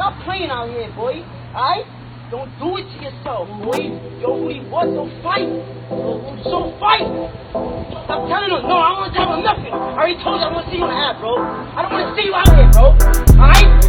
Stop playing out here, boy. Alright? Don't do it to yourself, boy. Yo, Rudy, what? Don't fight. So fight. Stop telling him. No, I don't want to tell them nothing. I already told you I don't want to see you on the app, bro. I don't want to see you out here, bro. Alright?